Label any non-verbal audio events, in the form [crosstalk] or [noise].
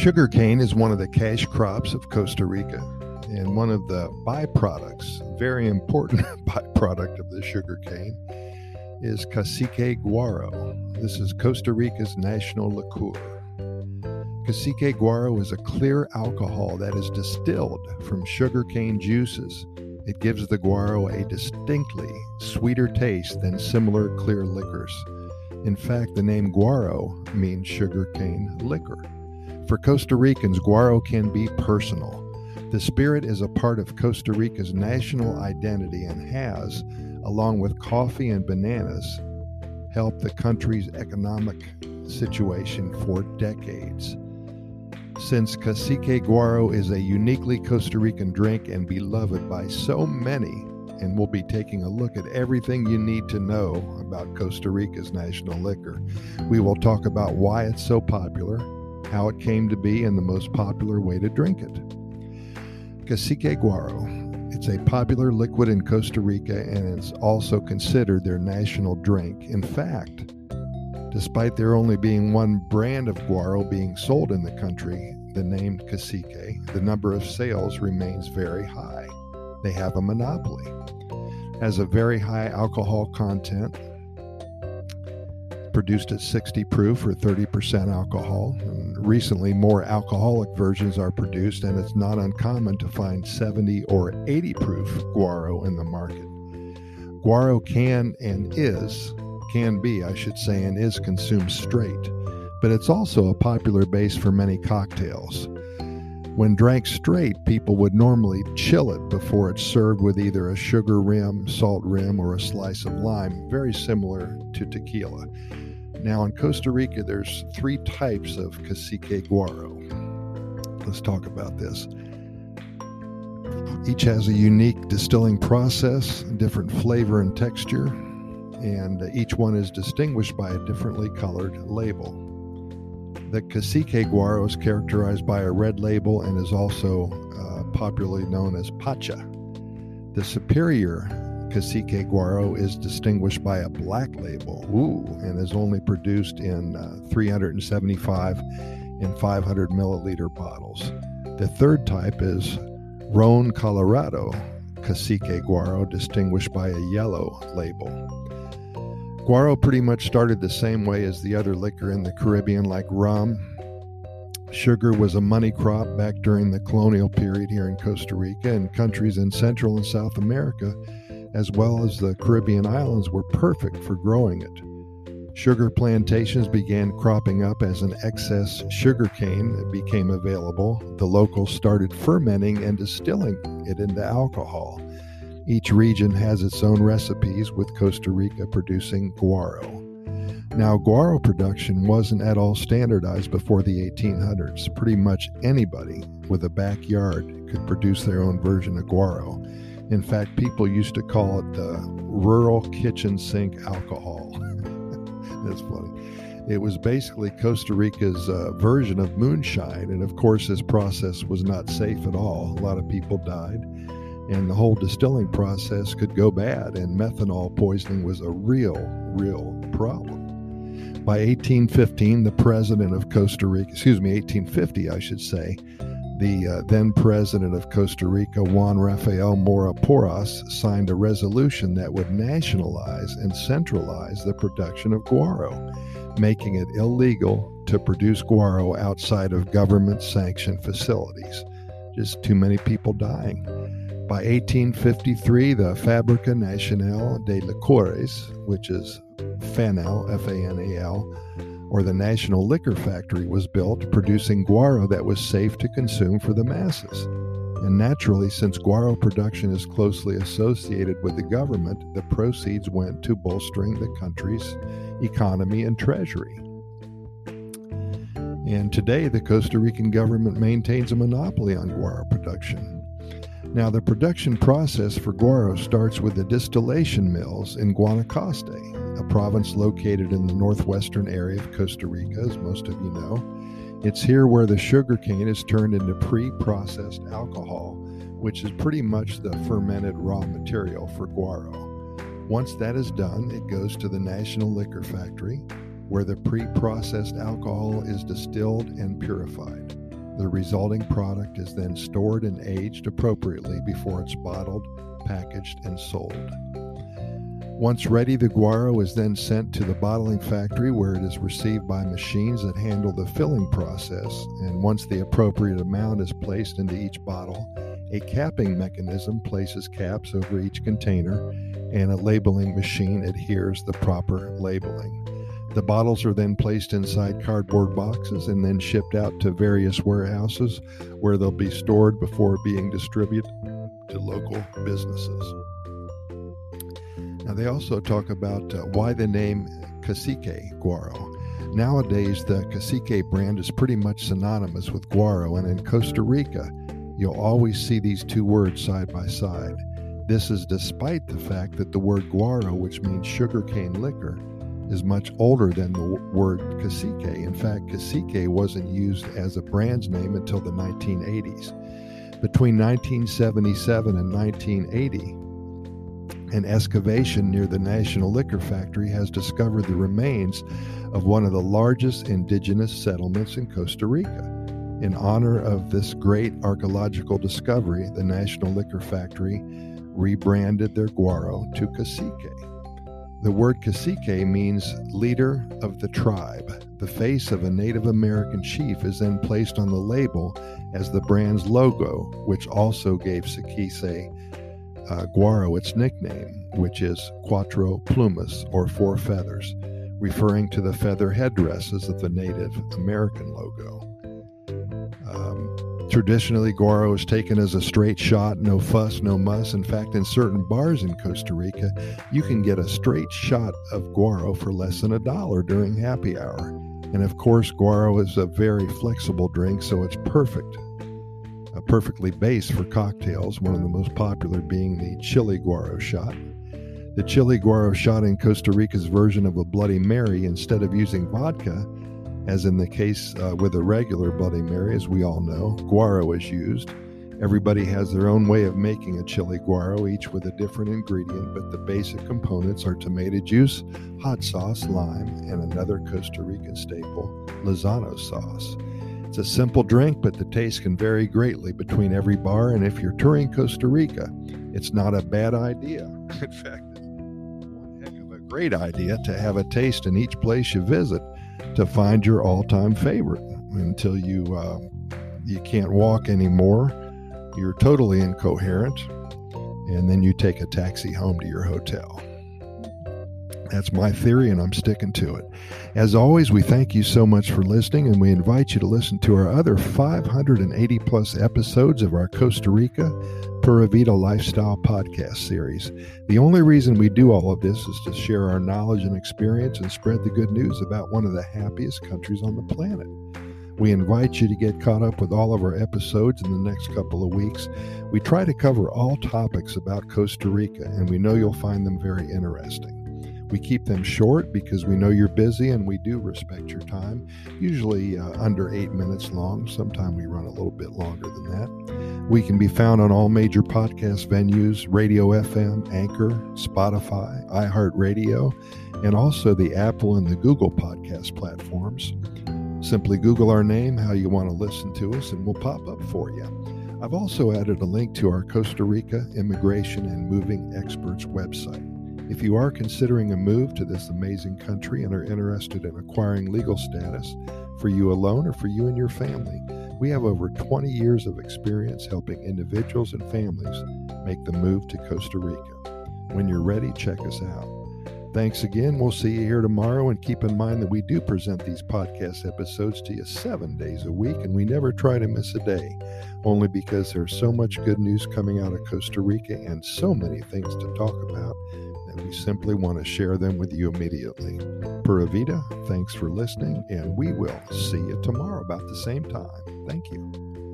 Sugarcane is one of the cash crops of Costa Rica, and one of the byproducts, very important [laughs] byproduct of the sugarcane, is Cacique Guaro. This is Costa Rica's national liqueur. Cacique Guaro is a clear alcohol that is distilled from sugarcane juices. It gives the guaro a distinctly sweeter taste than similar clear liquors. In fact, the name guaro means sugarcane liquor. For Costa Ricans, guaro can be personal. The spirit is a part of Costa Rica's national identity and has, along with coffee and bananas, helped the country's economic situation for decades. Since Cacique Guaro is a uniquely Costa Rican drink and beloved by so many, and we'll be taking a look at everything you need to know about Costa Rica's national liquor. We will talk about why it's so popular, how it came to be, and the most popular way to drink it. Cacique Guaro. It's a popular liquid in Costa Rica and is also considered their national drink. In fact, despite there only being one brand of Guaro being sold in the country, the name Cacique, the number of sales remains very high. They have a monopoly. Has a very high alcohol content, produced at 60 proof or 30% alcohol. And recently, more alcoholic versions are produced, and it's not uncommon to find 70 or 80 proof Guaro in the market. Guaro can and is, can be, I should say, and is consumed straight, but it's also a popular base for many cocktails. When drank straight, people would normally chill it before it's served with either a sugar rim, salt rim, or a slice of lime, very similar to tequila. Now, in Costa Rica, there's three types of cacique guaro. Let's talk about this. Each has a unique distilling process, different flavor and texture, and each one is distinguished by a differently colored label. The cacique guaro is characterized by a red label and is also uh, popularly known as pacha. The superior Cacique Guaro is distinguished by a black label, ooh, and is only produced in uh, 375 and 500 milliliter bottles. The third type is Ron Colorado Cacique Guaro, distinguished by a yellow label. Guaro pretty much started the same way as the other liquor in the Caribbean, like rum. Sugar was a money crop back during the colonial period here in Costa Rica, and countries in Central and South America as well as the Caribbean islands, were perfect for growing it. Sugar plantations began cropping up as an excess sugar cane became available. The locals started fermenting and distilling it into alcohol. Each region has its own recipes, with Costa Rica producing guaro. Now, guaro production wasn't at all standardized before the 1800s. Pretty much anybody with a backyard could produce their own version of guaro. In fact, people used to call it the rural kitchen sink alcohol. [laughs] That's funny. It was basically Costa Rica's uh, version of moonshine. And of course, this process was not safe at all. A lot of people died, and the whole distilling process could go bad. And methanol poisoning was a real, real problem. By 1815, the president of Costa Rica, excuse me, 1850, I should say, the uh, then president of Costa Rica, Juan Rafael Mora Porras, signed a resolution that would nationalize and centralize the production of guaro, making it illegal to produce guaro outside of government sanctioned facilities. Just too many people dying. By 1853, the Fabrica Nacional de Licores, which is FANAL, F A N A L, or the National Liquor Factory was built, producing guaro that was safe to consume for the masses. And naturally, since guaro production is closely associated with the government, the proceeds went to bolstering the country's economy and treasury. And today, the Costa Rican government maintains a monopoly on guaro production. Now, the production process for guaro starts with the distillation mills in Guanacaste, a province located in the northwestern area of Costa Rica, as most of you know. It's here where the sugarcane is turned into pre processed alcohol, which is pretty much the fermented raw material for guaro. Once that is done, it goes to the National Liquor Factory, where the pre processed alcohol is distilled and purified. The resulting product is then stored and aged appropriately before it's bottled, packaged, and sold. Once ready, the guaro is then sent to the bottling factory where it is received by machines that handle the filling process. And once the appropriate amount is placed into each bottle, a capping mechanism places caps over each container, and a labeling machine adheres the proper labeling. The bottles are then placed inside cardboard boxes and then shipped out to various warehouses where they'll be stored before being distributed to local businesses. Now, they also talk about uh, why the name Cacique Guaro. Nowadays, the Cacique brand is pretty much synonymous with Guaro, and in Costa Rica, you'll always see these two words side by side. This is despite the fact that the word Guaro, which means sugarcane liquor, is much older than the word cacique. In fact, cacique wasn't used as a brand's name until the 1980s. Between 1977 and 1980, an excavation near the National Liquor Factory has discovered the remains of one of the largest indigenous settlements in Costa Rica. In honor of this great archaeological discovery, the National Liquor Factory rebranded their guaro to Cacique. The word cacique means leader of the tribe. The face of a Native American chief is then placed on the label as the brand's logo, which also gave Cacique uh, Guaro its nickname, which is Cuatro Plumas, or Four Feathers, referring to the feather headdresses of the Native American logo. Um, traditionally, Guaro is taken as a straight shot, no fuss, no muss. In fact, in certain bars in Costa Rica, you can get a straight shot of Guaro for less than a dollar during happy hour. And of course, Guaro is a very flexible drink, so it's perfect uh, perfectly base for cocktails, one of the most popular being the chili guaro shot. The chili guaro shot in Costa Rica's version of a Bloody Mary, instead of using vodka, as in the case uh, with a regular Bloody Mary, as we all know, guaro is used. Everybody has their own way of making a chili guaro, each with a different ingredient, but the basic components are tomato juice, hot sauce, lime, and another Costa Rican staple, Lizano sauce. It's a simple drink, but the taste can vary greatly between every bar. And if you're touring Costa Rica, it's not a bad idea. [laughs] In fact, it's one heck of a great idea to have a taste in each place you visit to find your all-time favorite until you uh, you can't walk anymore. You're totally incoherent, and then you take a taxi home to your hotel. That's my theory, and I'm sticking to it. As always, we thank you so much for listening, and we invite you to listen to our other 580 plus episodes of our Costa Rica Pura Vida Lifestyle podcast series. The only reason we do all of this is to share our knowledge and experience and spread the good news about one of the happiest countries on the planet. We invite you to get caught up with all of our episodes in the next couple of weeks. We try to cover all topics about Costa Rica, and we know you'll find them very interesting. We keep them short because we know you're busy and we do respect your time, usually uh, under eight minutes long. Sometimes we run a little bit longer than that. We can be found on all major podcast venues Radio FM, Anchor, Spotify, iHeartRadio, and also the Apple and the Google podcast platforms. Simply Google our name, how you want to listen to us, and we'll pop up for you. I've also added a link to our Costa Rica Immigration and Moving Experts website. If you are considering a move to this amazing country and are interested in acquiring legal status for you alone or for you and your family, we have over 20 years of experience helping individuals and families make the move to Costa Rica. When you're ready, check us out. Thanks again. We'll see you here tomorrow. And keep in mind that we do present these podcast episodes to you seven days a week, and we never try to miss a day, only because there's so much good news coming out of Costa Rica and so many things to talk about that we simply want to share them with you immediately. Pura Vida, thanks for listening, and we will see you tomorrow about the same time. Thank you.